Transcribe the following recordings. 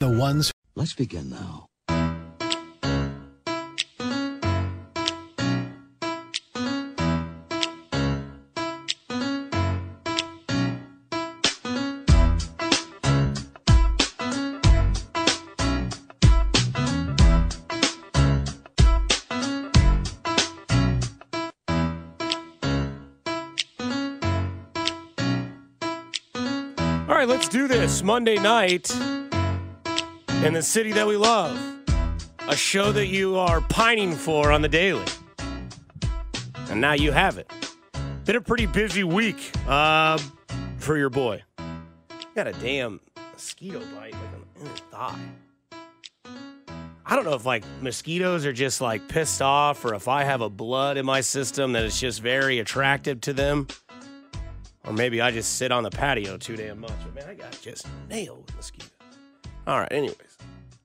The ones. Let's begin now. All right, let's do this. Monday night in the city that we love. A show that you are pining for on the daily. And now you have it. Been a pretty busy week uh, for your boy. Got a damn mosquito bite like on the thigh. I don't know if like mosquitoes are just like pissed off or if I have a blood in my system that is just very attractive to them. Or maybe I just sit on the patio too damn much. But man, I got just nailed with mosquitoes. All right, anyways.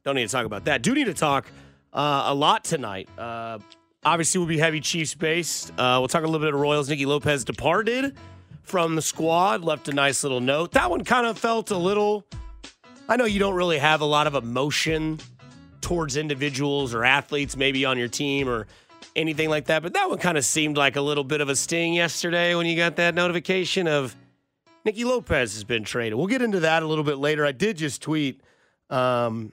Don't need to talk about that. Do need to talk uh, a lot tonight. Uh, obviously, we'll be heavy Chiefs based. Uh, we'll talk a little bit of Royals. Nicky Lopez departed from the squad, left a nice little note. That one kind of felt a little. I know you don't really have a lot of emotion towards individuals or athletes, maybe on your team or anything like that, but that one kind of seemed like a little bit of a sting yesterday when you got that notification of Nicky Lopez has been traded. We'll get into that a little bit later. I did just tweet um,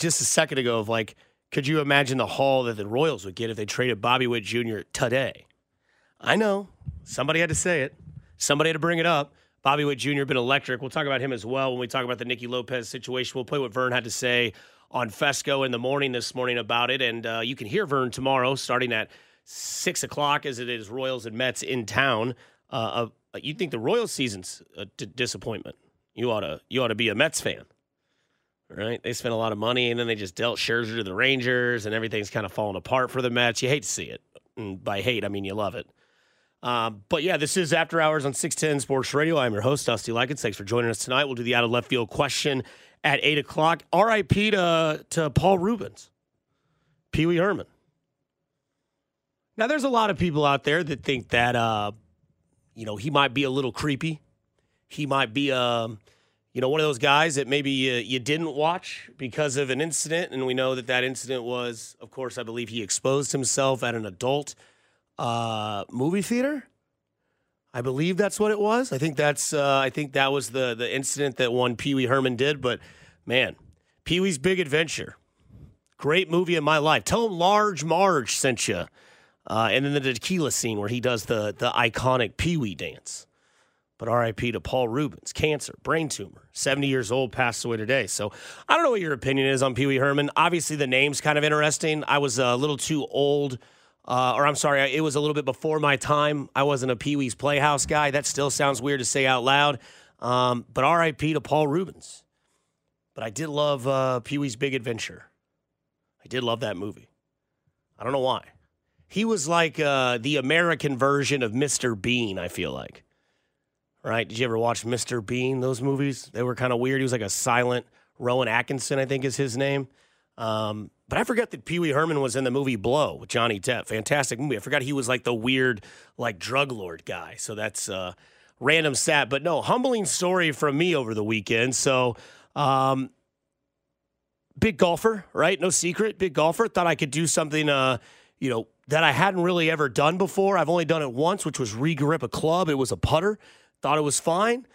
just a second ago of like, could you imagine the haul that the Royals would get if they traded Bobby Witt Jr. today? I know somebody had to say it. Somebody had to bring it up. Bobby Witt Jr. been electric. We'll talk about him as well when we talk about the Nicky Lopez situation. We'll play what Vern had to say on Fescoe in the morning this morning about it, and uh, you can hear Vern tomorrow starting at six o'clock as it is Royals and Mets in town. Uh, uh, you think the Royals season's a d- disappointment? You ought to you ought to be a Mets fan, right? They spent a lot of money, and then they just dealt Scherzer to the Rangers, and everything's kind of falling apart for the Mets. You hate to see it. And by hate, I mean you love it. Um, but yeah, this is After Hours on 610 Sports Radio. I'm your host, Dusty Likens. Thanks for joining us tonight. We'll do the out of left field question at 8 o'clock. RIP to, to Paul Reubens, Pee Wee Herman. Now, there's a lot of people out there that think that, uh, you know, he might be a little creepy. He might be, um, you know, one of those guys that maybe you, you didn't watch because of an incident. And we know that that incident was, of course, I believe he exposed himself at an adult uh, movie theater. I believe that's what it was. I think that's uh, I think that was the the incident that one Pee Wee Herman did. But man, Pee Wee's Big Adventure, great movie in my life. Tell him Large Marge sent you. Uh, and then the tequila scene where he does the the iconic Pee Wee dance. But R.I.P. to Paul Reubens, cancer, brain tumor, 70 years old, passed away today. So I don't know what your opinion is on Pee Wee Herman. Obviously, the name's kind of interesting. I was a little too old uh, or I'm sorry, it was a little bit before my time. I wasn't a Pee Wee's Playhouse guy. That still sounds weird to say out loud. Um, but RIP to Paul Reubens. But I did love uh, Pee Wee's Big Adventure. I did love that movie. I don't know why. He was like uh, the American version of Mr. Bean, I feel like. Right? Did you ever watch Mr. Bean, those movies? They were kind of weird. He was like a silent Rowan Atkinson, I think is his name. Um, but I forgot that Pee Wee Herman was in the movie Blow with Johnny Depp. Fantastic movie. I forgot he was like the weird, like drug lord guy. So that's uh, random stat. But no, humbling story from me over the weekend. So, um, big golfer, right? No secret, big golfer. Thought I could do something, uh, you know, that I hadn't really ever done before. I've only done it once, which was re-grip a club. It was a putter. Thought it was fine.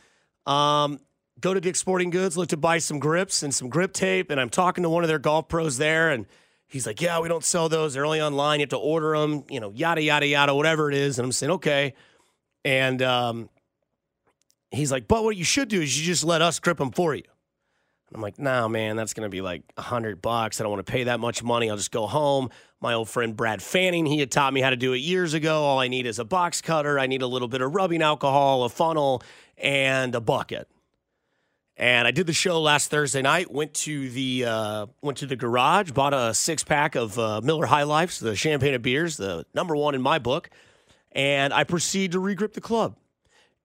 Um, go to Dick's Sporting Goods, look to buy some grips and some grip tape, and I'm talking to one of their golf pros there, and he's like, "Yeah, we don't sell those. They're only online. You have to order them. You know, yada yada yada, whatever it is." And I'm saying, "Okay," and um, he's like, "But what you should do is you just let us grip them for you." I'm like, "No, man, that's gonna be like a hundred bucks. I don't want to pay that much money. I'll just go home." My old friend Brad Fanning, he had taught me how to do it years ago. All I need is a box cutter. I need a little bit of rubbing alcohol, a funnel, and a bucket. And I did the show last Thursday night. Went to the uh, went to the garage, bought a six pack of uh, Miller High Lifes, the champagne of beers, the number one in my book. And I proceed to regrip the club.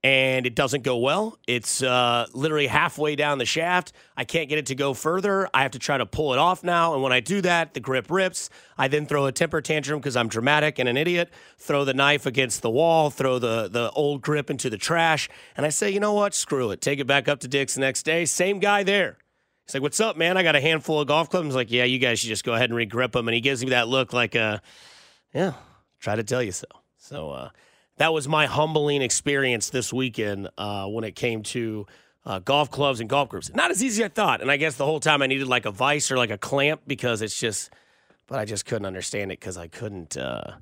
And it doesn't go well. It's uh, literally halfway down the shaft. I can't get it to go further. I have to try to pull it off now. And when I do that, the grip rips. I then throw a temper tantrum because I'm dramatic and an idiot. Throw the knife against the wall. Throw the the old grip into the trash. And I say, you know what? Screw it. Take it back up to Dick's the next day. Same guy there. He's like, "What's up, man? I got a handful of golf clubs." He's like, "Yeah, you guys should just go ahead and regrip them." And he gives me that look, like, uh, "Yeah, try to tell you so." So. uh that was my humbling experience this weekend uh, when it came to uh, golf clubs and golf groups. Not as easy as I thought. And I guess the whole time I needed like a vice or like a clamp because it's just, but I just couldn't understand it because I couldn't. Uh,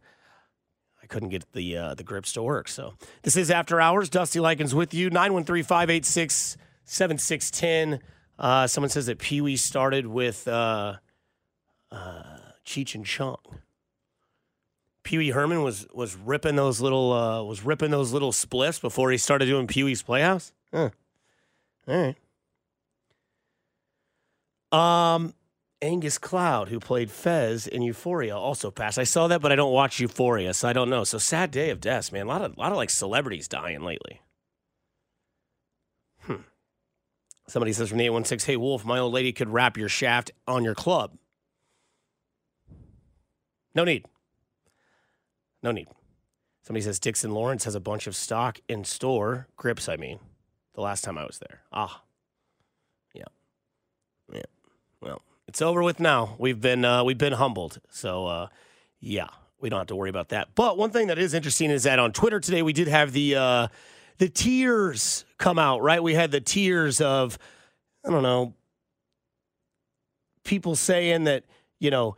I couldn't get the uh, the grips to work. So this is After Hours. Dusty Likens with you. 913-586-7610. Uh, someone says that Pee Wee started with uh, uh, Cheech and Chong. Pee Wee Herman was was ripping those little uh, was ripping those little spliffs before he started doing Pee Wee's Playhouse. Huh. All right. Um, Angus Cloud, who played Fez in Euphoria, also passed. I saw that, but I don't watch Euphoria, so I don't know. So sad day of deaths, man. A lot of a lot of like celebrities dying lately. Hmm. Somebody says from the 816, hey Wolf, my old lady could wrap your shaft on your club. No need. No need. Somebody says Dick's in Lawrence has a bunch of stock in store grips. I mean, the last time I was there. Ah, yeah, yeah. Well, it's over with now. We've been uh, we've been humbled. So uh, yeah, we don't have to worry about that. But one thing that is interesting is that on Twitter today we did have the uh, the tiers come out. Right, we had the tiers of I don't know people saying that you know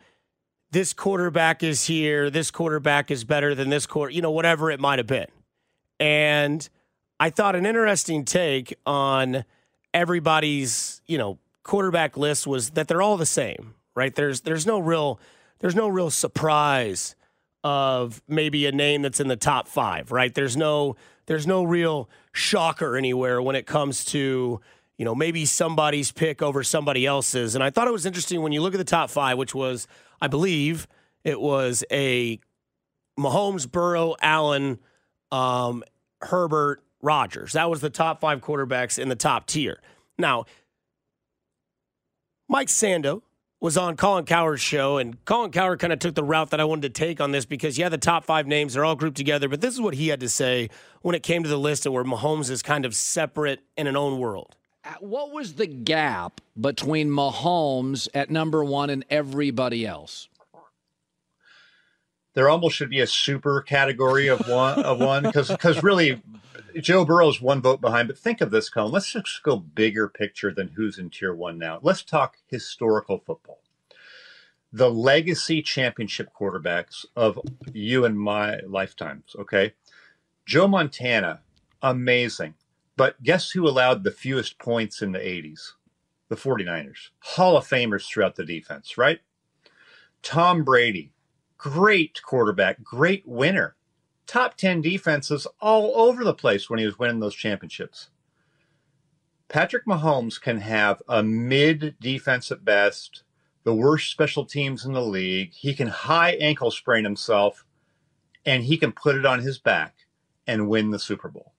this quarterback is here, this quarterback is better than this quarter, you know, whatever it might have been. And I thought an interesting take on everybody's, you know, quarterback list was that they're all the same, right? There's there's no real there's no real surprise of maybe a name that's in the top 5, right? There's no there's no real shocker anywhere when it comes to you know, maybe somebody's pick over somebody else's. And I thought it was interesting when you look at the top five, which was I believe it was a Mahomes, Burrow, Allen, um, Herbert, Rodgers. That was the top five quarterbacks in the top tier. Now, Mike Sando was on Colin Cowherd's show, and Colin Cowherd kind of took the route that I wanted to take on this because yeah, the top five names, they're all grouped together, but this is what he had to say when it came to the list and where Mahomes is kind of separate in an own world. Uh, what was the gap between Mahomes at number one and everybody else? There almost should be a super category of one of one because because really Joe Burrow's one vote behind. But think of this, Colin. Let's just go bigger picture than who's in tier one now. Let's talk historical football. The legacy championship quarterbacks of you and my lifetimes. Okay, Joe Montana, amazing. But guess who allowed the fewest points in the 80s? The 49ers. Hall of Famers throughout the defense, right? Tom Brady, great quarterback, great winner. Top 10 defenses all over the place when he was winning those championships. Patrick Mahomes can have a mid defense at best, the worst special teams in the league. He can high ankle sprain himself, and he can put it on his back and win the Super Bowl.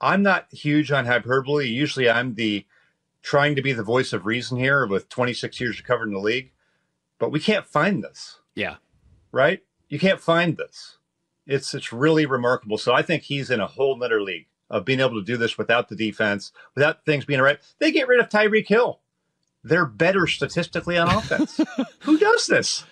I'm not huge on hyperbole. Usually I'm the trying to be the voice of reason here with 26 years covered in the league, but we can't find this. Yeah. Right? You can't find this. It's it's really remarkable. So I think he's in a whole nother league of being able to do this without the defense, without things being right. They get rid of Tyreek Hill. They're better statistically on offense. Who does this?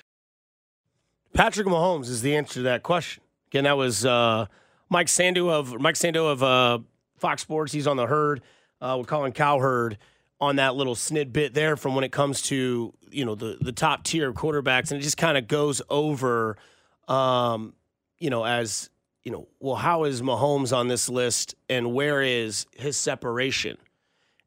Patrick Mahomes is the answer to that question. Again, that was uh, Mike Sando of Mike Sando of uh, Fox Sports. He's on the herd uh, with Colin Cowherd on that little snid bit there from when it comes to you know the the top tier quarterbacks, and it just kind of goes over, um, you know, as you know, well, how is Mahomes on this list, and where is his separation?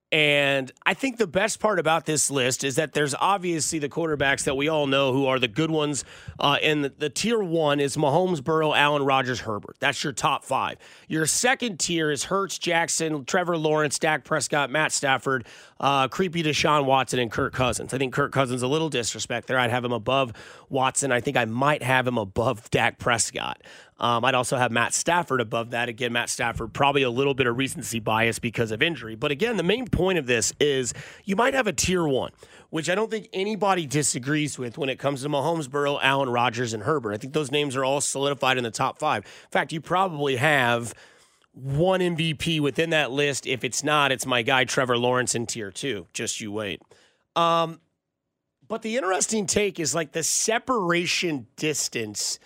And I think the best part about this list is that there's obviously the quarterbacks that we all know who are the good ones. Uh, and the, the, tier one is Mahomes, Burrow, Allen, Rodgers, Herbert. That's your top five. Your second tier is Hurts, Jackson, Trevor Lawrence, Dak Prescott, Matt Stafford, uh, creepy Deshaun Watson, and Kirk Cousins. I think Kirk Cousins a little disrespect there. I'd have him above Watson. I think I might have him above Dak Prescott. Um, I'd also have Matt Stafford above that. Again, Matt Stafford, probably a little bit of recency bias because of injury. But again, the main point of this is you might have a tier one, which I don't think anybody disagrees with when it comes to Mahomes, Burrow, Allen, Rodgers, and Herbert. I think those names are all solidified in the top five. In fact, you probably have one MVP within that list. If it's not, it's my guy Trevor Lawrence in tier two. Just you wait. Um, but the interesting take is like the separation distance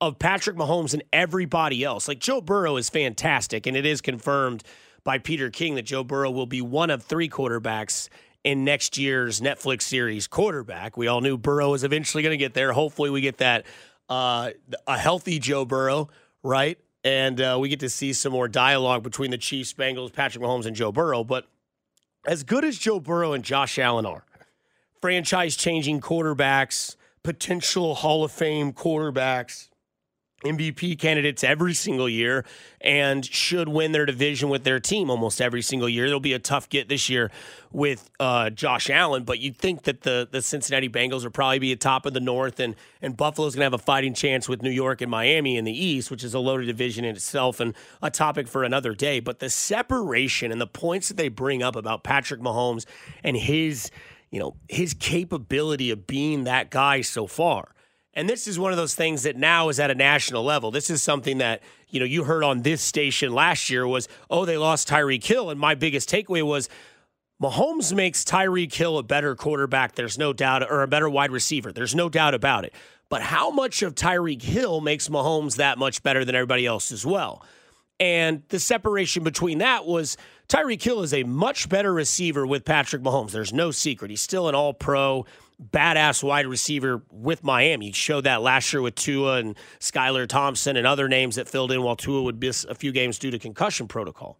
of Patrick Mahomes and everybody else. Like Joe Burrow is fantastic, and it is confirmed by Peter King that Joe Burrow will be one of three quarterbacks in next year's Netflix series quarterback. We all knew Burrow was eventually going to get there. Hopefully, we get that uh, a healthy Joe Burrow, right? And uh, we get to see some more dialogue between the Chiefs, Bengals, Patrick Mahomes, and Joe Burrow. But as good as Joe Burrow and Josh Allen are, franchise changing quarterbacks, potential Hall of Fame quarterbacks, MVP candidates every single year and should win their division with their team almost every single year. It'll be a tough get this year with uh, Josh Allen, but you'd think that the the Cincinnati Bengals would probably be atop of the North, and and Buffalo's going to have a fighting chance with New York and Miami in the East, which is a loaded division in itself and a topic for another day. But the separation and the points that they bring up about Patrick Mahomes and his you know his capability of being that guy so far and this is one of those things that now is at a national level. This is something that, you know, you heard on this station last year was, oh, they lost Tyreek Hill. And my biggest takeaway was Mahomes makes Tyreek Hill a better quarterback. There's no doubt, or a better wide receiver. There's no doubt about it. But how much of Tyreek Hill makes Mahomes that much better than everybody else as well? And the separation between that was Tyreek Hill is a much better receiver with Patrick Mahomes. There's no secret. He's still an all pro badass wide receiver with Miami. He showed that last year with Tua and Skylar Thompson and other names that filled in while Tua would miss a few games due to concussion protocol.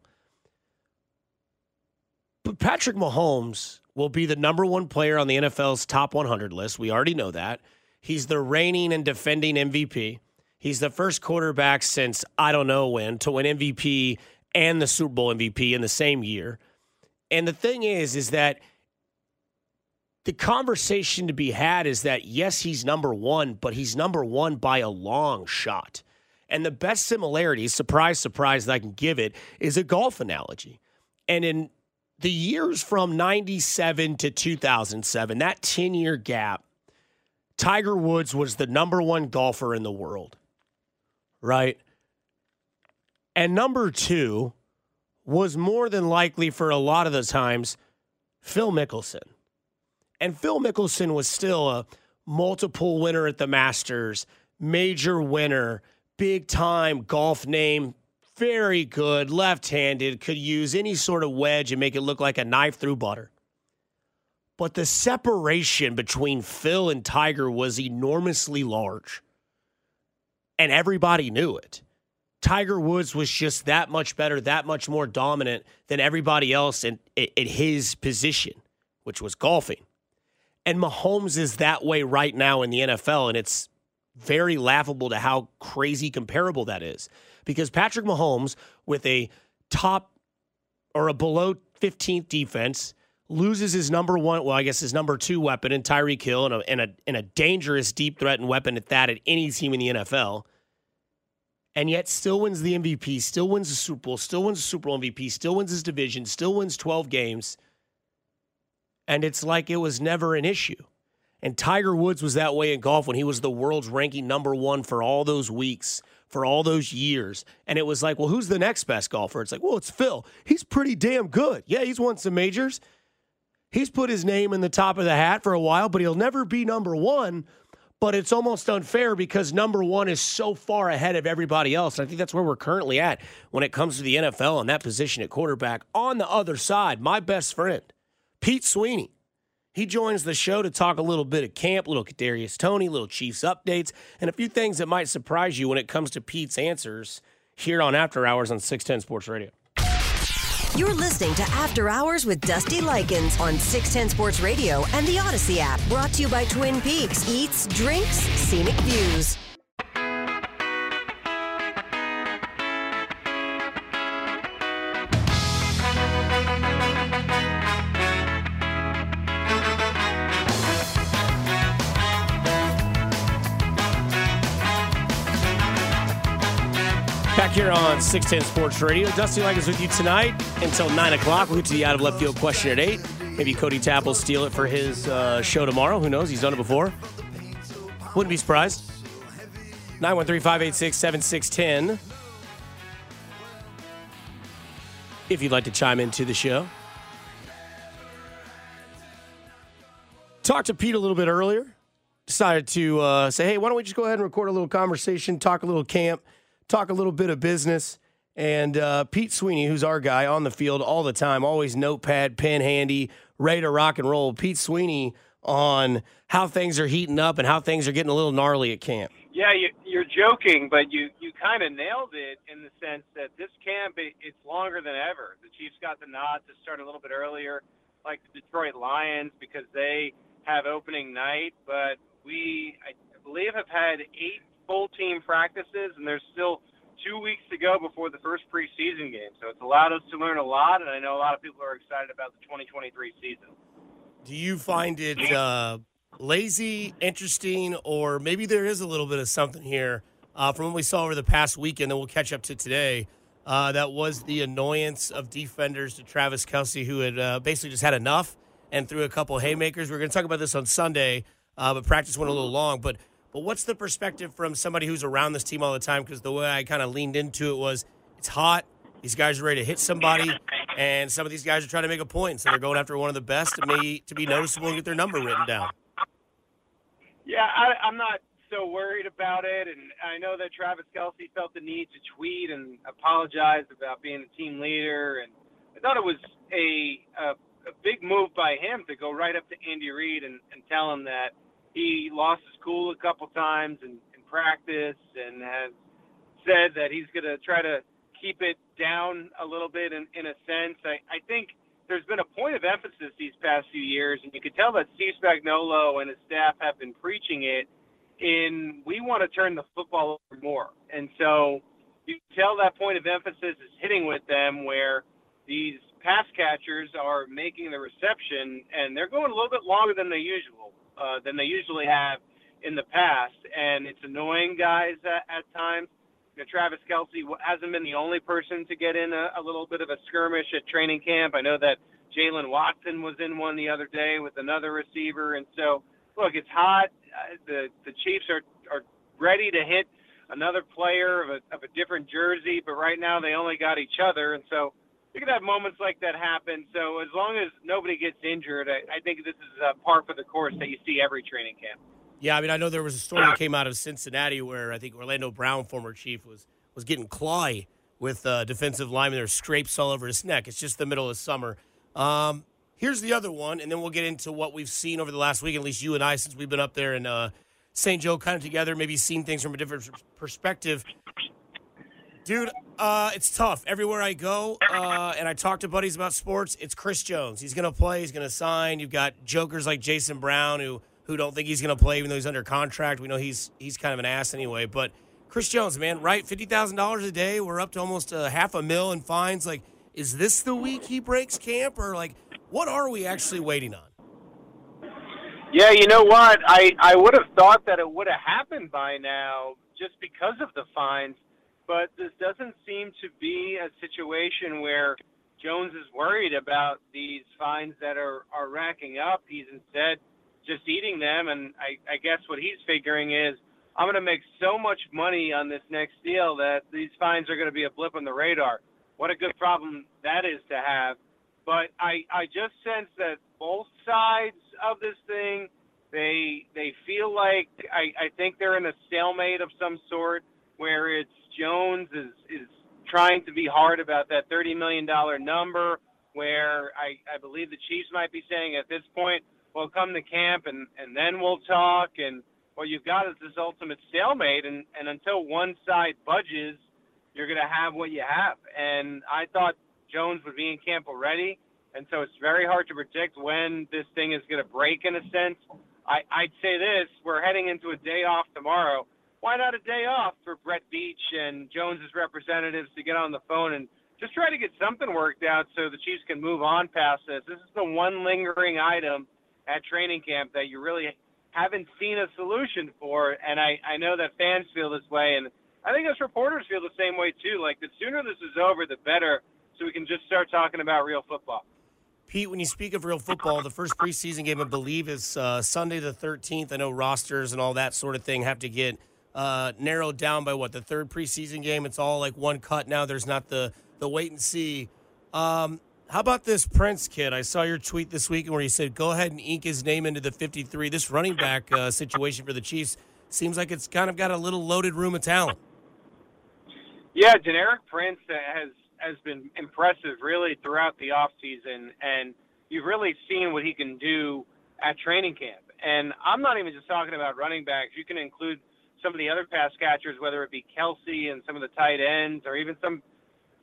But Patrick Mahomes will be the number one player on the NFL's top 100 list. We already know that. He's the reigning and defending MVP. He's the first quarterback since I don't know when to win MVP and the Super Bowl MVP in the same year. And the thing is, is that the conversation to be had is that yes, he's number one, but he's number one by a long shot. And the best similarity, surprise, surprise, that I can give it is a golf analogy. And in the years from 97 to 2007, that 10 year gap, Tiger Woods was the number one golfer in the world, right? And number two was more than likely for a lot of the times Phil Mickelson. And Phil Mickelson was still a multiple winner at the Masters, major winner, big time golf name, very good, left handed, could use any sort of wedge and make it look like a knife through butter. But the separation between Phil and Tiger was enormously large. And everybody knew it. Tiger Woods was just that much better, that much more dominant than everybody else in, in, in his position, which was golfing. And Mahomes is that way right now in the NFL. And it's very laughable to how crazy comparable that is. Because Patrick Mahomes, with a top or a below 15th defense, loses his number one, well, I guess his number two weapon in Tyreek Hill and a, and a, and a dangerous deep threat and weapon at that at any team in the NFL. And yet still wins the MVP, still wins the Super Bowl, still wins the Super Bowl MVP, still wins his division, still wins 12 games and it's like it was never an issue. And Tiger Woods was that way in golf when he was the world's ranking number one for all those weeks, for all those years. And it was like, well, who's the next best golfer? It's like, well, it's Phil. He's pretty damn good. Yeah, he's won some majors. He's put his name in the top of the hat for a while, but he'll never be number one. But it's almost unfair because number one is so far ahead of everybody else. And I think that's where we're currently at when it comes to the NFL and that position at quarterback. On the other side, my best friend Pete Sweeney. He joins the show to talk a little bit of camp, little Kadarius Toney, little Chiefs updates, and a few things that might surprise you when it comes to Pete's answers here on After Hours on 610 Sports Radio. You're listening to After Hours with Dusty Likens on 610 Sports Radio and the Audacy app. Brought to you by Twin Peaks Eats, Drinks, Scenic Views. Here on 610 Sports Radio. Dusty Likens with you tonight until 9 o'clock. We'll get to the out of left field question at 8. Maybe Cody Tapp will steal it for his uh, show tomorrow. Who knows? He's done it before. Wouldn't be surprised. 913 586 7610. If you'd like to chime into the show. Talked to Pete a little bit earlier. Decided to uh, say, hey, why don't we just go ahead and record a little conversation, talk a little camp, talk a little bit of business. And uh, Pete Sweeney, who's our guy on the field all the time, always notepad, pen handy, ready to rock and roll. Pete Sweeney on how things are heating up and how things are getting a little gnarly at camp. Yeah, you, you're joking, but you, you kind of nailed it in the sense that this camp it, it's longer than ever. The Chiefs got the nod to start a little bit earlier, like the Detroit Lions, because they have opening night. But we, I believe, have had eight full team practices, and there's still two weeks to go before the first preseason game. So it's allowed us to learn a lot, and I know a lot of people are excited about the 2023 season. Do you find it uh, lazy, interesting, or maybe there is a little bit of something here uh, from what we saw over the past weekend that we'll catch up to today? Uh, that was the annoyance of defenders to Travis Kelce, who had uh, basically just had enough and threw a couple haymakers. We're going to talk about this on Sunday, uh, but practice went a little long. But but what's the perspective from somebody who's around this team all the time? Because the way I kind of leaned into it was it's hot. These guys are ready to hit somebody, and some of these guys are trying to make a point, so they're going after one of the best to be to be noticeable and get their number written down. Yeah, I, I'm not so worried about it, and I know that Travis Kelce felt the need to tweet and apologize about being a team leader, and I thought it was a a, a big move by him to go right up to Andy Reid and, and tell him that he lost his cool a couple times in, in practice and has said that he's going to try to keep it down a little bit in, in a sense. I, I think there's been a point of emphasis these past few years, and you can tell that Steve Spagnuolo and his staff have been preaching it in we want to turn the football over more. And so you tell that point of emphasis is hitting with them where these pass catchers are making the reception and they're going a little bit longer than they usual uh, than they usually have in the past, and it's annoying guys at, at times. You know, Travis Kelce hasn't been the only person to get in a, a little bit of a skirmish at training camp. I know that Jaylen Watson was in one the other day with another receiver, and so look, it's hot. Uh, the the Chiefs are are ready to hit another player of a of a different jersey, but right now they only got each other, and so you can have moments like that happen. So as long as nobody gets injured, I, I think this is a par for the course that you see every training camp. Yeah, I mean, I know there was a story that came out of Cincinnati where I think Orlando Brown, former chief, was was getting clawy with uh, defensive linemen. There's scrapes all over his neck. It's just the middle of summer. Um, here's the other one, and then we'll get into what we've seen over the last week. At least you and I, since we've been up there in uh, St. Joe, kind of together, maybe seen things from a different perspective. Dude, uh, it's tough. Everywhere I go uh, and I talk to buddies about sports, it's Chris Jones. He's going to play. He's going to sign. You've got jokers like Jason Brown who who don't think he's going to play even though he's under contract. We know he's he's kind of an ass anyway. But Chris Jones, man, right? Fifty thousand dollars a day. We're up to almost a half a mil in fines. Like, is this the week he breaks camp, or like, what are we actually waiting on? Yeah, you know what? I I would have thought that it would have happened by now, just because of the fines but this doesn't seem to be a situation where Jones is worried about these fines that are, are racking up. He's instead just eating them. And I, I guess what he's figuring is I'm going to make so much money on this next deal that these fines are going to be a blip on the radar. What a good problem that is to have. But I, I just sense that both sides of this thing, they they feel like I, I think they're in a stalemate of some sort where it's Jones is is trying to be hard about that thirty million dollar number. Where I, I believe the Chiefs might be saying at this point, well, come to camp and and then we'll talk. And what you've got is this ultimate stalemate. And and until one side budges, you're going to have what you have. And I thought Jones would be in camp already. And so it's very hard to predict when this thing is going to break in a sense. I, I'd say this we're heading into a day off tomorrow why not a day off for Brett Veach and Jones's representatives to get on the phone and just try to get something worked out so the Chiefs can move on past this. This is the one lingering item at training camp that you really haven't seen a solution for, and I, I know that fans feel this way, and I think us reporters feel the same way too. Like the sooner this is over, the better, so we can just start talking about real football. Pete, when you speak of real football, the first preseason game, I believe, is uh, Sunday the 13th. I know rosters and all that sort of thing have to get uh, narrowed down by what the third preseason game. It's all like one cut now. There's not the the wait and see. Um, how about this Prince kid? I saw your tweet this week where he said, "Go ahead and ink his name into the 53." This running back uh, situation for the Chiefs seems like it's kind of got a little loaded room of talent. Yeah, Deneric Prince has has been impressive really throughout the off season, and you've really seen what he can do at training camp. And I'm not even just talking about running backs. You can include some of the other pass catchers, whether it be Kelce and some of the tight ends, or even some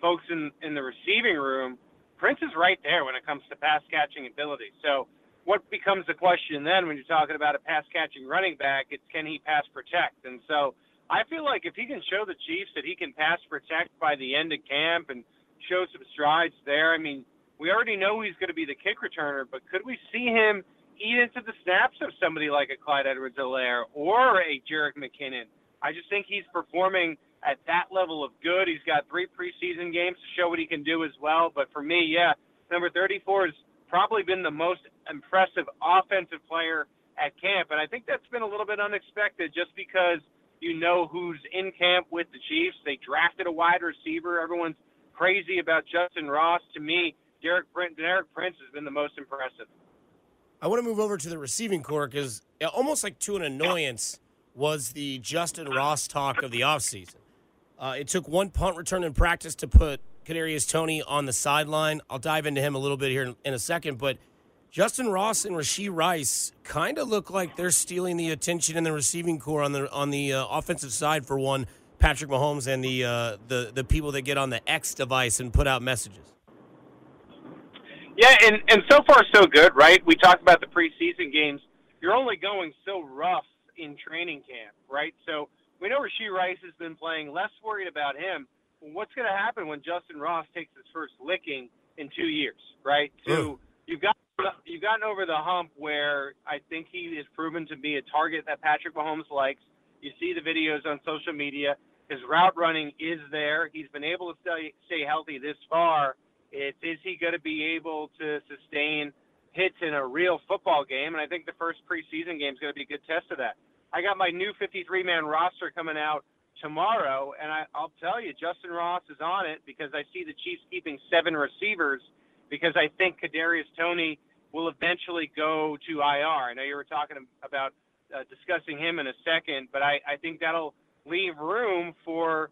folks in in the receiving room. Prince is right there when it comes to pass catching ability. So, what becomes the question then when you're talking about a pass catching running back? It's can he pass protect? And so, I feel like if he can show the Chiefs that he can pass protect by the end of camp and show some strides there, I mean, we already know he's going to be the kick returner, but could we see him eat into the snaps of somebody like a Clyde Edwards-Helaire or a Jerick McKinnon? I just think he's performing at that level of good. He's got three preseason games to show what he can do as well. But for me, yeah, number 34 has probably been the most impressive offensive player at camp. And I think that's been a little bit unexpected just because you know who's in camp with the Chiefs. They drafted a wide receiver. Everyone's crazy about Justyn Ross. To me, Derek Derek Prince has been the most impressive. I want to move over to the receiving corps because almost like to an annoyance was the Justyn Ross talk of the offseason. Uh, it took one punt return in practice to put Kadarius Toney on the sideline. I'll dive into him a little bit here in, in a second, but Justyn Ross and Rashee Rice kind of look like they're stealing the attention in the receiving corps on the on the uh, offensive side for one. Patrick Mahomes and the uh, the the people that get on the X device and put out messages. Yeah, and and so far so good, right? We talked about the preseason games. You're only going so rough in training camp, right? So we know Rashee Rice has been playing. Less worried about him. What's going to happen when Justyn Ross takes his first licking in two years, right? So you've got you've gotten over the hump where I think he is proven to be a target that Patrick Mahomes likes. You see the videos on social media. His route running is there. He's been able to stay stay healthy this far. It's is he going to be able to sustain hits in a real football game? And I think the first preseason game is going to be a good test of that. I got my new 53 man roster coming out tomorrow, and I, I'll tell you, Justyn Ross is on it because I see the Chiefs keeping seven receivers because I think Kadarius Toney will eventually go to IR. I know you were talking about uh, discussing him in a second, but I, I think that'll leave room for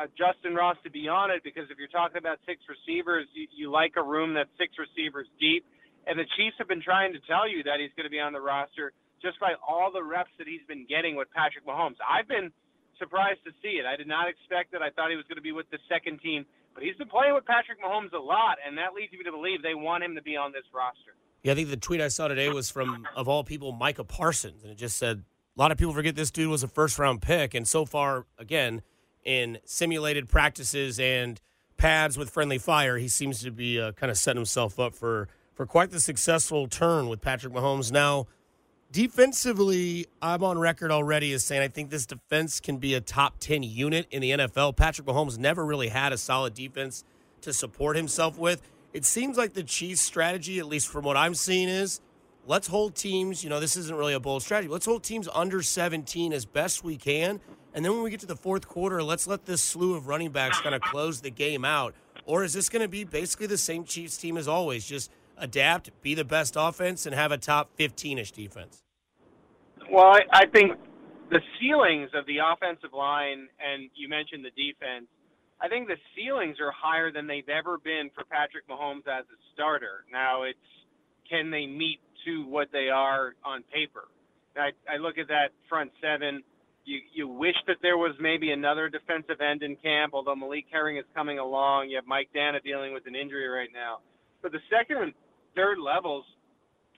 uh, Justyn Ross to be on it because if you're talking about six receivers, you, you like a room that's six receivers deep. And the Chiefs have been trying to tell you that he's going to be on the roster just by all the reps that he's been getting with Patrick Mahomes. I've been surprised to see it. I did not expect it. I thought he was going to be with the second team, but he's been playing with Patrick Mahomes a lot, and that leads me to believe they want him to be on this roster. Yeah, I think the tweet I saw today was from, of all people, Micah Parsons, and it just said a lot of people forget this dude was a first round pick, and so far, again, in simulated practices and pads with friendly fire, he seems to be uh, kind of setting himself up for for quite the successful turn with Patrick Mahomes. Now, Defensively, I'm on record already as saying I think this defense can be a top 10 unit in the NFL. Patrick Mahomes never really had a solid defense to support himself with. It seems like the Chiefs' strategy, at least from what I'm seeing, is let's hold teams, you know, this isn't really a bold strategy. Let's hold teams under 17 as best we can. And then when we get to the fourth quarter, let's let this slew of running backs kind of close the game out. Or is this going to be basically the same Chiefs team as always? Just adapt, be the best offense, and have a top 15 ish defense? Well, I, I think the ceilings of the offensive line, and you mentioned the defense, I think the ceilings are higher than they've ever been for Patrick Mahomes as a starter. Now, it's can they meet to what they are on paper? I, I look at that front seven. You, you wish that there was maybe another defensive end in camp, although Malik Herring is coming along. You have Mike Danna dealing with an injury right now. But the second and third levels,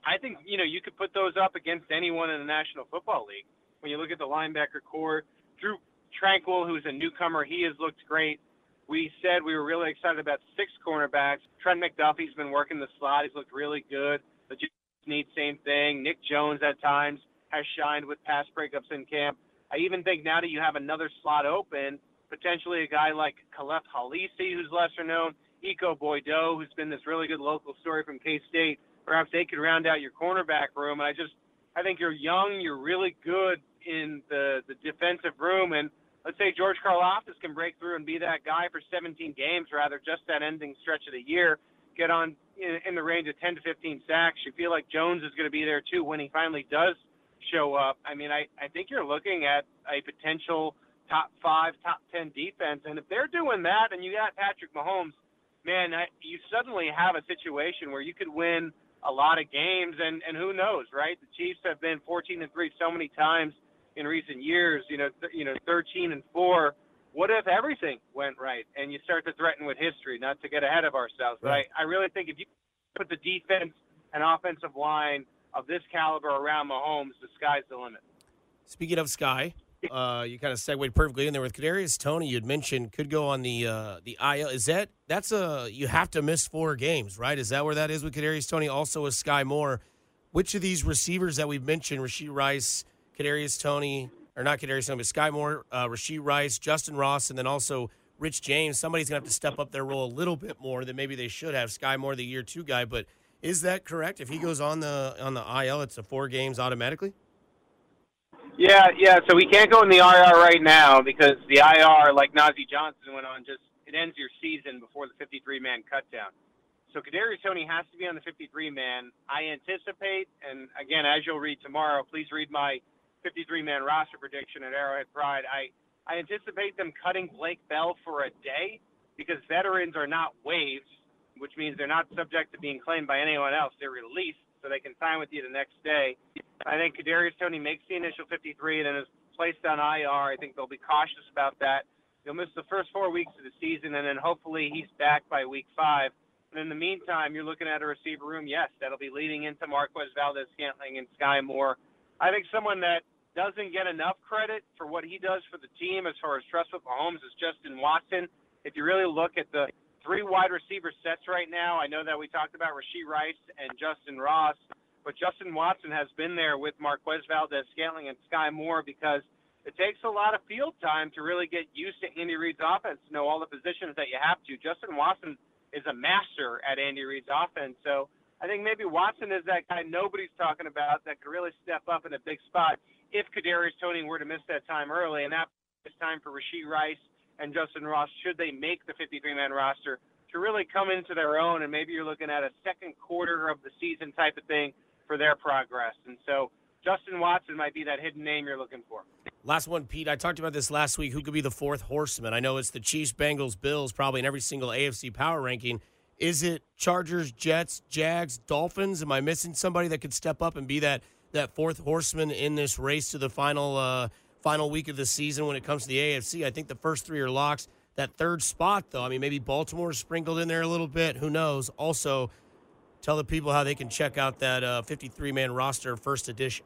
I think you know you could put those up against anyone in the National Football League. When you look at the linebacker corps, Drue Tranquill, who's a newcomer, he has looked great. We said we were really excited about six cornerbacks. Trent McDuffie's been working the slot; he's looked really good. Need same thing. Nic Jones at times has shined with pass breakups in camp. I even think now that you have another slot open, potentially a guy like Kahlef Hailassie, who's lesser known, Ekow Boye-Doe, who's been this really good local story from K State. Perhaps they could round out your cornerback room. And I just, I think you're young, you're really good in the the defensive room, and let's say George Karlaftis can break through and be that guy for 17 games, rather just that ending stretch of the year, get on in, in the range of 10 to 15 sacks. You feel like Jones is going to be there too when he finally does show up. I mean, I, I think you're looking at a potential top five, top 10 defense. And if they're doing that and you got Patrick Mahomes, man, I, you suddenly have a situation where you could win a lot of games. And, and who knows, right? The Chiefs have been 14 and 3 so many times in recent years, you know, th- you know, 13 and 4. What if everything went right and you start to threaten with history, not to get ahead of ourselves? But I, I really think if you put the defense and offensive line of this caliber around Mahomes, the sky's the limit. Speaking of Sky, uh, you kind of segued perfectly in there with Kadarius Toney. You'd mentioned could go on the uh, the IL. Is that that's a you have to miss four games, right? Is that where that is with Kadarius Toney? Also with Sky Moore. Which of these receivers that we've mentioned, Rashee Rice, Kadarius Toney, or not Kadarius Toney, but Sky Moore, uh, Rashee Rice, Justyn Ross, and then also Rich James. Somebody's gonna have to step up their role a little bit more than maybe they should have. Sky Moore, the year two guy, but is that correct? If he goes on the on the IL, it's a four games automatically. Yeah, yeah. So we can't go in the IR right now because the IR, like Nazeeh Johnson went on, just it ends your season before the 53 man cut down. So Kadarius Toney has to be on the 53 man. I anticipate, and again, as you'll read tomorrow, please read my 53 man roster prediction at Arrowhead Pride. I I anticipate them cutting Blake Bell for a day because veterans are not waived, which means they're not subject to being claimed by anyone else. They're released, so they can sign with you the next day. I think Kadarius Toney makes the initial 53 and then is placed on IR. I think they'll be cautious about that. He'll miss the first four weeks of the season, and then hopefully he's back by week five. And in the meantime, you're looking at a receiver room, yes, that'll be leading into Marquez Valdes Scantling and Sky Moore. I think someone that doesn't get enough credit for what he does for the team as far as trust with Mahomes is Justin Watson. If you really look at the three wide receiver sets right now, I know that we talked about Rashee Rice and Justyn Ross, but Justin Watson has been there with Marquez Valdes Scantling and Sky Moore because it takes a lot of field time to really get used to Andy Reid's offense, know all the positions that you have to. Justin Watson is a master at Andy Reid's offense. So I think maybe Watson is that guy nobody's talking about that could really step up in a big spot if Kadarius Toney were to miss that time early, and that is time for Rashee Rice and Justyn Ross, should they make the 53-man roster, to really come into their own, and maybe you're looking at a second quarter of the season type of thing for their progress. And so Justin Watson might be that hidden name you're looking for. Last one, Pete. I talked about this last week. Who could be the fourth horseman? I know it's the Chiefs, Bengals, Bills, probably in every single AFC power ranking. Is it Chargers, Jets, Jags, Dolphins? Am I missing somebody that could step up and be that that fourth horseman in this race to the final uh, final week of the season when it comes to the AFC. I think the first three are locks. That third spot, though, I mean, maybe Baltimore sprinkled in there a little bit. Who knows? Also, tell the people how they can check out that 53 uh, man roster first edition.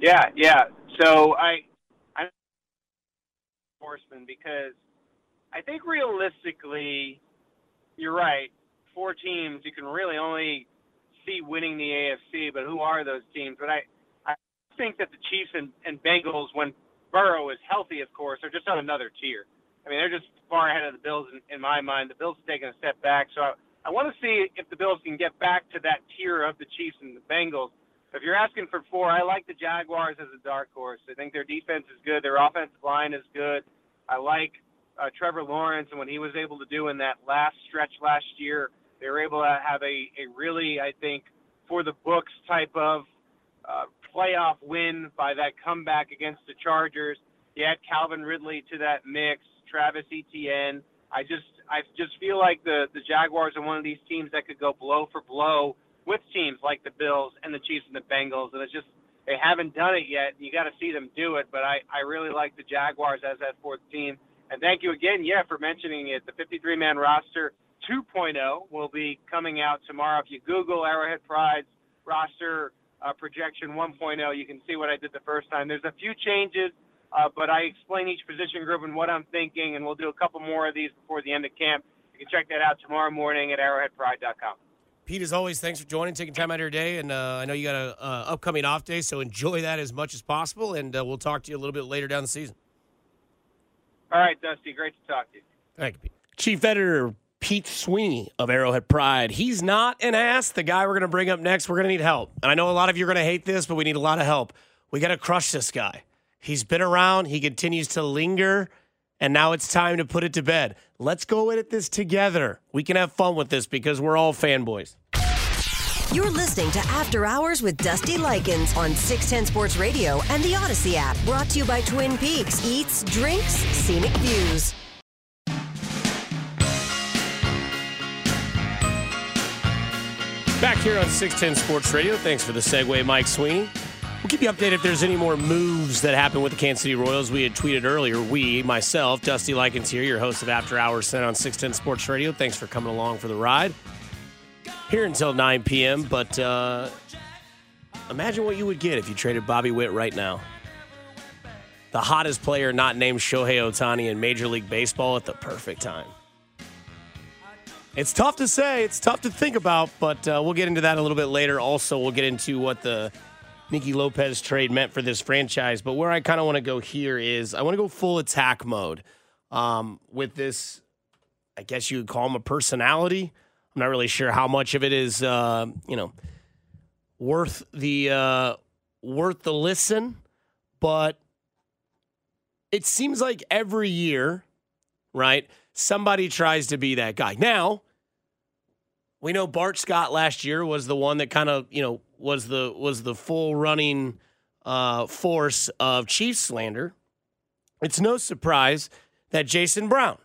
Yeah, yeah. So I, I'm horseman because I think realistically, you're right. Four teams, you can really only see winning the AFC, but who are those teams? But I, I think that the Chiefs and, and Bengals, when Burrow is healthy, of course, are just on another tier. I mean, they're just far ahead of the Bills in, in my mind. The Bills have taken a step back, so I, I want to see if the Bills can get back to that tier of the Chiefs and the Bengals. If you're asking for four, I like the Jaguars as a dark horse. I think their defense is good. Their offensive line is good. I like uh, Trevor Lawrence and what he was able to do in that last stretch last year they were able to have a, a really, I think, for the books type of uh, playoff win by that comeback against the Chargers. You add Calvin Ridley to that mix, Travis Etienne. I just I just feel like the the Jaguars are one of these teams that could go blow for blow with teams like the Bills and the Chiefs and the Bengals, and it's just they haven't done it yet. You got to see them do it, but I I really like the Jaguars as that fourth team. And thank you again, yeah, for mentioning it. The 53 man roster 2.0 will be coming out tomorrow. If you Google Arrowhead Pride's roster uh, projection 1.0, you can see what I did the first time. There's a few changes, uh, but I explain each position group and what I'm thinking, and we'll do a couple more of these before the end of camp. You can check that out tomorrow morning at arrowheadpride.com. Pete, as always, thanks for joining, taking time out of your day. And uh, I know you got a uh, upcoming off day, so enjoy that as much as possible. And uh, we'll talk to you a little bit later down the season. All right, Dusty. Great to talk to you. Thank you, Pete. Chief Editor Pete Sweeney of Arrowhead Pride. He's not an ass. The guy we're going to bring up next, we're going to need help. And I know a lot of you are going to hate this, but we need a lot of help. We got to crush this guy. He's been around, he continues to linger, and now it's time to put it to bed. Let's go at this together. We can have fun with this because we're all fanboys. You're listening to After Hours with Dusty Likens on 610 Sports Radio and the Audacy app. Brought to you by Twin Peaks Eats, Drinks, Scenic Views. Here on 610 Sports Radio. Thanks for the segue, Mike Sweeney. We'll keep you updated if there's any more moves that happen with the Kansas City Royals. We had tweeted earlier, we, myself, Dusty Likens here, your host of After Hours Sent on 610 Sports Radio. Thanks for coming along for the ride. Here until 9 p.m., but uh, imagine what you would get if you traded Bobby Witt right now. The hottest player not named Shohei Ohtani in Major League Baseball at the perfect time. It's tough to say. It's tough to think about, but uh, we'll get into that a little bit later. Also, we'll get into what the Nicky Lopez trade meant for this franchise. But where I kind of want to go here is I want to go full attack mode um, with this. I guess you would call him a personality. I'm not really sure how much of it is, uh, you know, worth the uh, worth the listen, but it seems like every year, right? Somebody tries to be that guy. Now, we know Bart Scott last year was the one that kind of, you know, was the was the full running uh, force of Chiefs slander. It's no surprise that Jason Brown,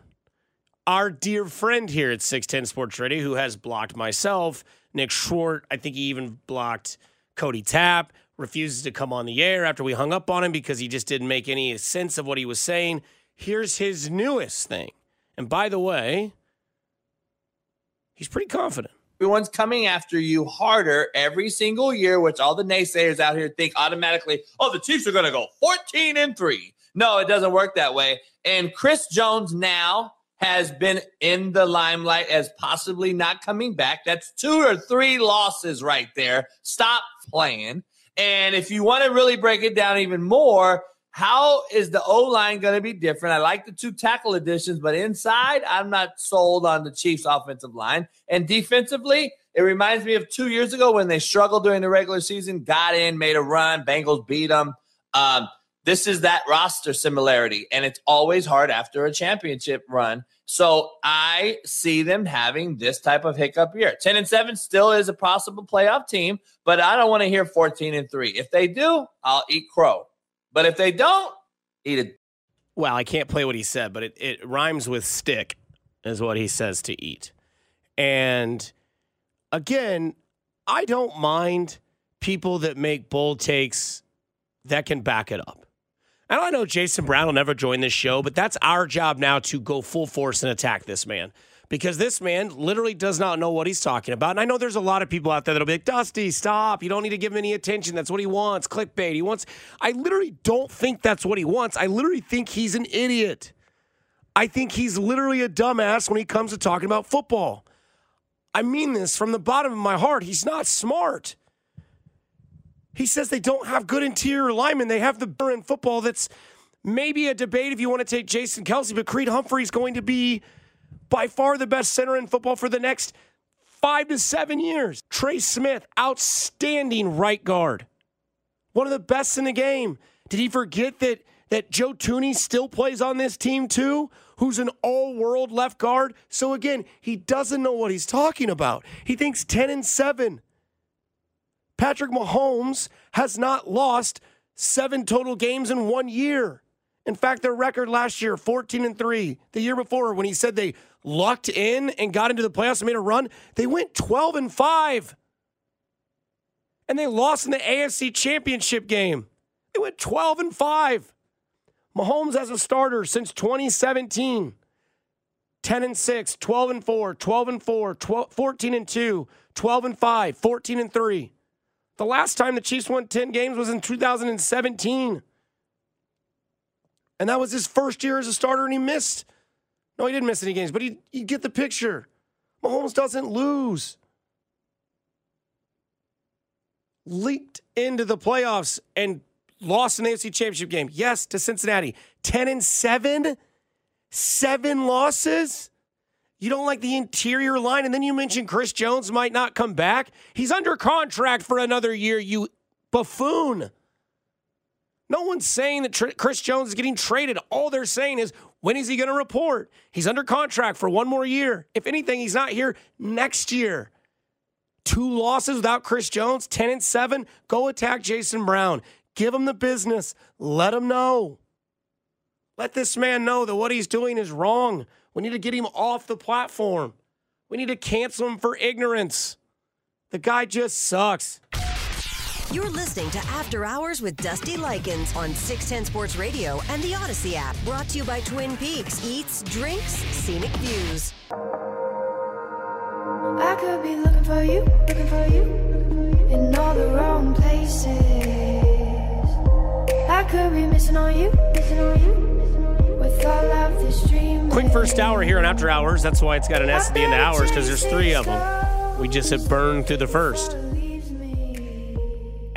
our dear friend here at 610 Sports Radio, who has blocked myself, Nick Schwartz, I think he even blocked Cody Tapp, refuses to come on the air after we hung up on him because he just didn't make any sense of what he was saying. Here's his newest thing. And by the way, he's pretty confident. Everyone's coming after you harder every single year, which all the naysayers out here think automatically, oh, the Chiefs are going to go 14 and 3. No, it doesn't work that way. And Chris Jones now has been in the limelight as possibly not coming back. That's two or three losses right there. Stop playing. And if you want to really break it down even more, how is the O line going to be different? I like the two tackle additions, but inside, I'm not sold on the Chiefs' offensive line. And defensively, it reminds me of two years ago when they struggled during the regular season, got in, made a run, Bengals beat them. Um, this is that roster similarity, and it's always hard after a championship run. So I see them having this type of hiccup year. 10 and 7 still is a possible playoff team, but I don't want to hear 14 and 3. If they do, I'll eat crow. But if they don't, eat it. Well, I can't play what he said, but it, it rhymes with stick, is what he says to eat. And again, I don't mind people that make bold takes that can back it up. And I know Jason Brown will never join this show, but that's our job now to go full force and attack this man because this man literally does not know what he's talking about. And I know there's a lot of people out there that'll be like, Dusty, stop. You don't need to give him any attention. That's what he wants. Clickbait. He wants. I literally don't think that's what he wants. I literally think he's an idiot. I think he's literally a dumbass when he comes to talking about football. I mean this from the bottom of my heart. He's not smart. He says they don't have good interior linemen. They have the burr in football that's maybe a debate if you want to take Jason Kelce, but Creed Humphrey's going to be by far the best center in football for the next five to seven years. Trey Smith, outstanding right guard, one of the best in the game. Did he forget that that Joe Thuney still plays on this team too? Who's an all-world left guard? So again, he doesn't know what he's talking about. He thinks 10 and 7. Patrick Mahomes has not lost seven total games in one year. In fact, their record last year, 14 and 3. The year before, when he said they lucked in and got into the playoffs and made a run, they went 12 and 5. And they lost in the AFC championship game. They went 12 and 5. Mahomes as a starter since 2017. 10 and 6, 12 and 4, 12 and 4, 12, 14 and 2, 12 and 5, 14 and 3. The last time the Chiefs won 10 games was in 2017. And that was his first year as a starter, and he missed. No, he didn't miss any games, but he, you get the picture. Mahomes doesn't lose. leaked into the playoffs and lost an AFC championship game. Yes, to Cincinnati. 10 and 7. Seven losses. You don't like the interior line, and then you mentioned Chris Jones might not come back. He's under contract for another year, you buffoon. No one's saying that Tr- Chris Jones is getting traded. All they're saying is, when is he going to report? He's under contract for one more year. If anything, he's not here next year. Two losses without Chris Jones, 10 and 7. Go attack Jason Brown. Give him the business. Let him know. Let this man know that what he's doing is wrong. We need to get him off the platform. We need to cancel him for ignorance. The guy just sucks. You're listening to After Hours with Dusty Likens on 610 Sports Radio and the Audacy app. Brought to you by Twin Peaks Eats, Drinks, Scenic Views. I could be looking for you, looking for you in all the wrong places. I could be missing on you, missing on you with all of this dream. Quick first hour here on After Hours. That's why it's got an S at the end of hours because there's three of them. We just have burned through the first.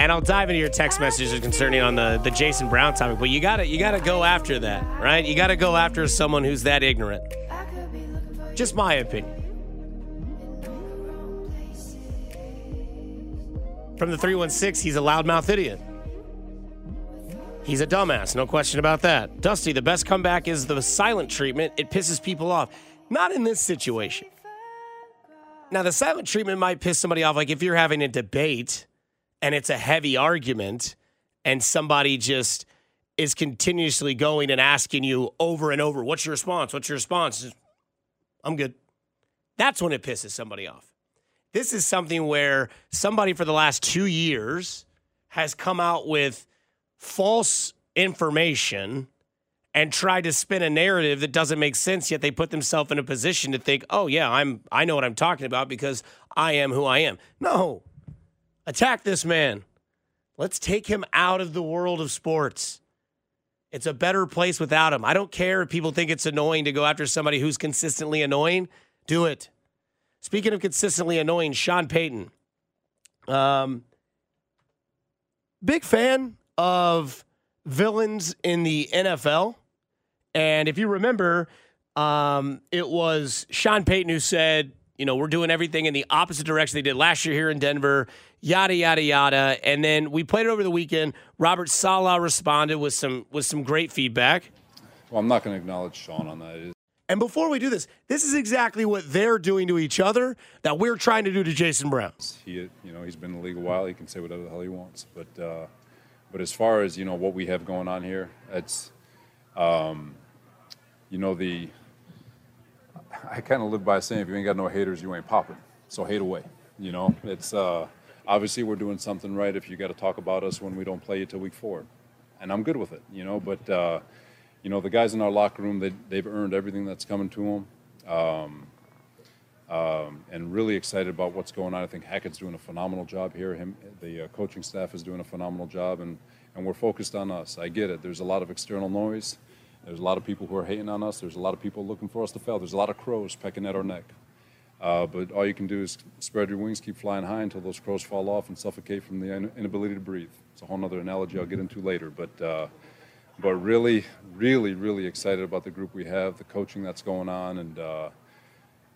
And I'll dive into your text messages concerning on the, the Jason Brown topic, but you gotta you gotta go after that, right? You gotta go after someone who's that ignorant. Just my opinion. From the 316, he's a loudmouth idiot. He's a dumbass, no question about that. Dusty, the best comeback is the silent treatment. It pisses people off. Not in this situation. Now, the silent treatment might piss somebody off, like if you're having a debate and it's a heavy argument and somebody just is continuously going and asking you over and over, What's your response? What's your response? I'm good. That's when it pisses somebody off. This is something where somebody for the last two years has come out with false information and tried to spin a narrative that doesn't make sense yet they put themselves in a position to think oh yeah i'm i know what i'm talking about because i am who i am no attack this man. Let's take him out of the world of sports. It's a better place without him. I don't care if people think it's annoying to go after somebody who's consistently annoying. Do it. Speaking of consistently annoying sean payton. Um big fan of villains in the NFL. And if you remember, um, it was Sean Payton who said, you know, we're doing everything in the opposite direction they did last year here in Denver, yada yada yada. And then we played it over the weekend. Robert Saleh responded with some with some great feedback. Well, I'm not going to acknowledge Sean on that. And before we do this, this is exactly what they're doing to each other that we're trying to do to Jason Brown. He, you know, he's been in the league a while. He can say whatever the hell he wants. But, uh, but as far as you know, what we have going on here, it's, um, you know, the. I kind of live by saying, if you ain't got no haters, you ain't popping. So hate away. You know, it's uh, obviously we're doing something right. If you got to talk about us when we don't play you till week four, and I'm good with it. You know, but uh, you know the guys in our locker room, they, they've earned everything that's coming to them. Um, um, and really excited about what's going on. I think Hackett's doing a phenomenal job here. Him, the uh, coaching staff is doing a phenomenal job, and, and we're focused on us. I get it. There's a lot of external noise. There's a lot of people who are hating on us. There's a lot of people looking for us to fail. There's a lot of crows pecking at our neck. Uh, but all you can do is spread your wings, keep flying high until those crows fall off and suffocate from the inability to breathe. It's a whole other analogy I'll get into later. But uh, but really, really, really excited about the group we have, the coaching that's going on, and uh,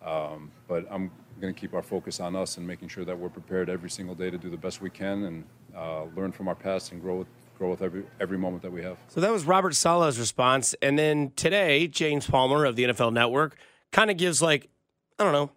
um, but I'm going to keep our focus on us and making sure that we're prepared every single day to do the best we can and uh, learn from our past and grow grow with every every moment that we have. So that was Robert Saleh's response. And then today, James Palmer of the NFL Network kind of gives like, I don't know,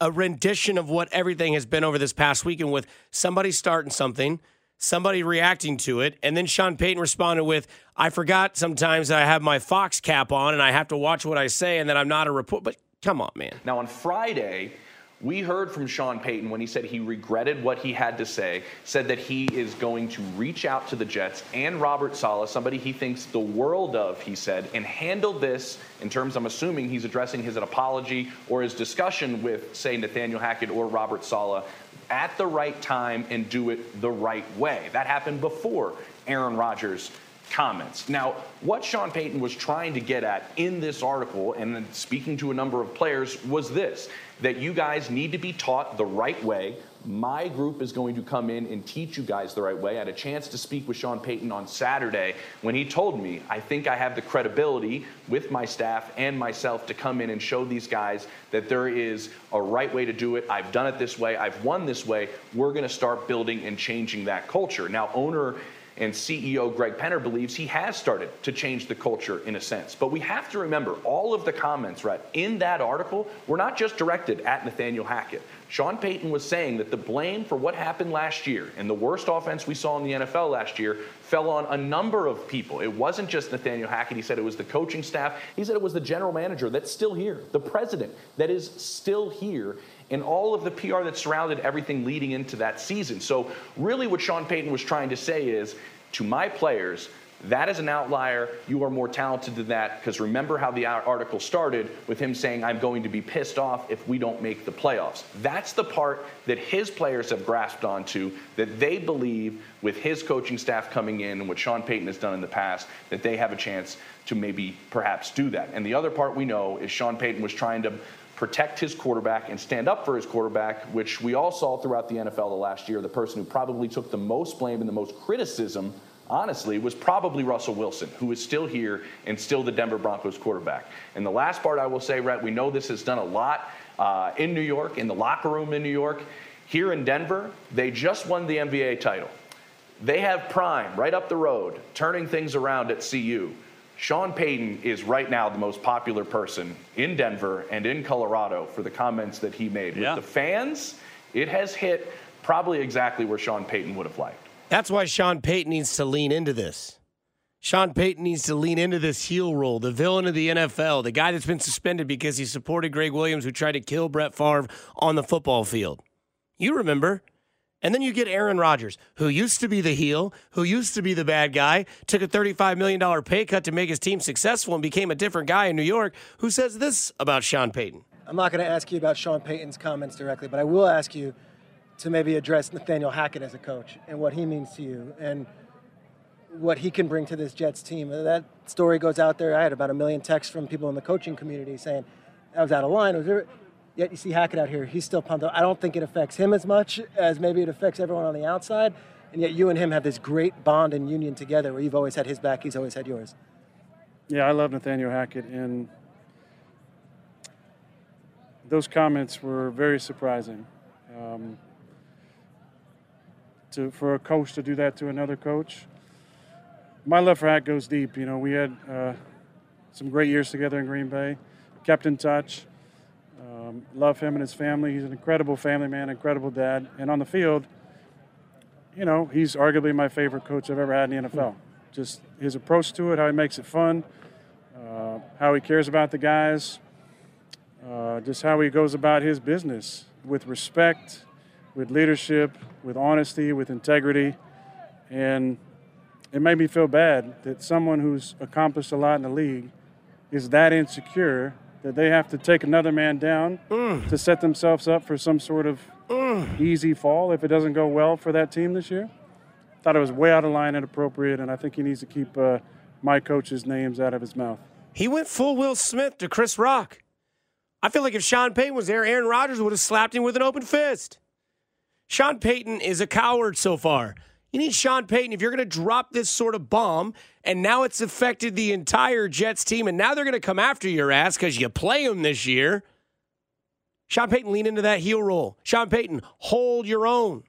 a rendition of what everything has been over this past weekend with somebody starting something, somebody reacting to it, and then Sean Payton responded with, I forgot sometimes that I have my Fox cap on and I have to watch what I say and that I'm not a report. But come on, man. Now, on Friday, we heard from Sean Payton when he said he regretted what he had to say, said that he is going to reach out to the Jets and Robert Saleh, somebody he thinks the world of, he said, and handle this in terms, I'm assuming he's addressing his apology or his discussion with, say, Nathaniel Hackett or Robert Saleh at the right time and do it the right way. That happened before Aaron Rodgers comments. Now, what Sean Payton was trying to get at in this article and speaking to a number of players was this that you guys need to be taught the right way. My group is going to come in and teach you guys the right way. I had a chance to speak with Sean Payton on Saturday when he told me, I think I have the credibility with my staff and myself to come in and show these guys that there is a right way to do it. I've done it this way, I've won this way. We're going to start building and changing that culture. Now, owner and CEO Greg Penner believes he has started to change the culture in a sense. But we have to remember all of the comments, right, in that article were not just directed at Nathaniel Hackett. Sean Payton was saying that the blame for what happened last year and the worst offense we saw in the NFL last year fell on a number of people. It wasn't just Nathaniel Hackett. He said it was the coaching staff. He said it was the general manager that's still here, the president that is still here and all of the PR that surrounded everything leading into that season. So, really, what Sean Payton was trying to say is to my players, that is an outlier. You are more talented than that. Because remember how the article started with him saying, I'm going to be pissed off if we don't make the playoffs. That's the part that his players have grasped onto, that they believe with his coaching staff coming in and what Sean Payton has done in the past, that they have a chance to maybe perhaps do that. And the other part we know is Sean Payton was trying to protect his quarterback and stand up for his quarterback, which we all saw throughout the NFL the last year. The person who probably took the most blame and the most criticism, honestly, was probably Russell Wilson, who is still here and still the Denver Broncos quarterback. And the last part I will say, Rhett, we know this has done a lot uh, in New York, in the locker room in New York. Here in Denver, they just won the NBA title. They have Prime right up the road, turning things around at CU. Sean Payton is right now the most popular person in Denver and in Colorado for the comments that he made. Yeah. With the fans, it has hit probably exactly where Sean Payton would have liked. That's why Sean Payton needs to lean into this. Sean Payton needs to lean into this heel role, the villain of the NFL, the guy that's been suspended because he supported Gregg Williams, who tried to kill Brett Favre on the football field. You remember. And then you get Aaron Rodgers, who used to be the heel, who used to be the bad guy, took a $35 million pay cut to make his team successful and became a different guy in New York, who says this about Sean Payton. I'm not going to ask you about Sean Payton's comments directly, but I will ask you to maybe address Nathaniel Hackett as a coach and what he means to you and what he can bring to this Jets team. That story goes out there. I had about a million texts from people in the coaching community saying that was out of line. Yet you see Hackett out here, he's still pumped up. I don't think it affects him as much as maybe it affects everyone on the outside. And yet you and him have this great bond and union together where you've always had his back, he's always had yours. Yeah, I love Nathaniel Hackett. And those comments were very surprising. Um, to, for a coach to do that to another coach. My love for Hack goes deep. You know, we had uh, some great years together in Green Bay, kept in touch. Um, love him and his family. He's an incredible family man, incredible dad. And on the field, you know, he's arguably my favorite coach I've ever had in the NFL. Just his approach to it, how he makes it fun, uh, how he cares about the guys, uh, just how he goes about his business with respect, with leadership, with honesty, with integrity. And it made me feel bad that someone who's accomplished a lot in the league is that insecure that they have to take another man down Mm. to set themselves up for some sort of easy fall if it doesn't go well for that team this year. Thought it was way out of line and appropriate, and I think he needs to keep uh, my coach's names out of his mouth. He went full Will Smith to Chris Rock. I feel like if Sean Payton was there, Aaron Rodgers would have slapped him with an open fist. Sean Payton is a coward so far. You need Sean Payton if you're going to drop this sort of bomb, and now it's affected the entire Jets team, and now they're going to come after your ass because you play them this year. Sean Payton, lean into that heel role. Sean Payton, hold your own.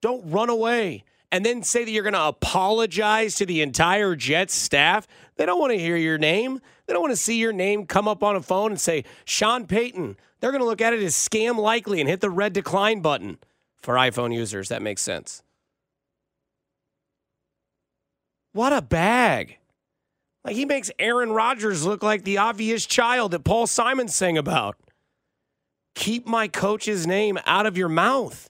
Don't run away and then say that you're going to apologize to the entire Jets staff. They don't want to hear your name. They don't want to see your name come up on a phone and say, Sean Payton. They're going to look at it as scam likely and hit the red decline button. For iPhone users, that makes sense. What a bag. Like he makes Aaron Rodgers look like the obvious child that Paul Simon sang about. Keep my coach's name out of your mouth.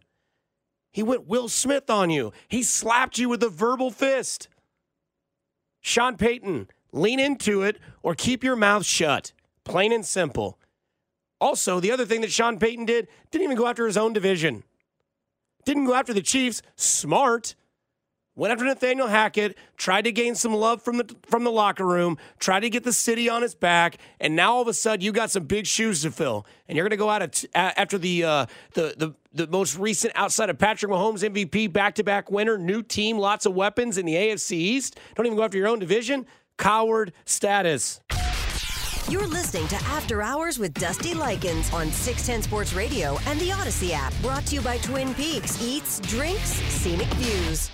He went Will Smith on you. He slapped you with a verbal fist. Sean Payton, lean into it or keep your mouth shut. Plain and simple. Also, the other thing that Sean Payton did, didn't even go after his own division. Didn't go after the Chiefs. Smart. Went after Nathaniel Hackett, tried to gain some love from the from the locker room, tried to get the city on his back, and now all of a sudden you got some big shoes to fill, and you're going to go out after the uh, the the the most recent outside of Patrick Mahomes MVP back to back winner, new team, lots of weapons in the AFC East. Don't even go after your own division. Coward status. You're listening to After Hours with Dusty Likens on 610 Sports Radio and the Audacy app. Brought to you by Twin Peaks Eats, Drinks, Scenic Views.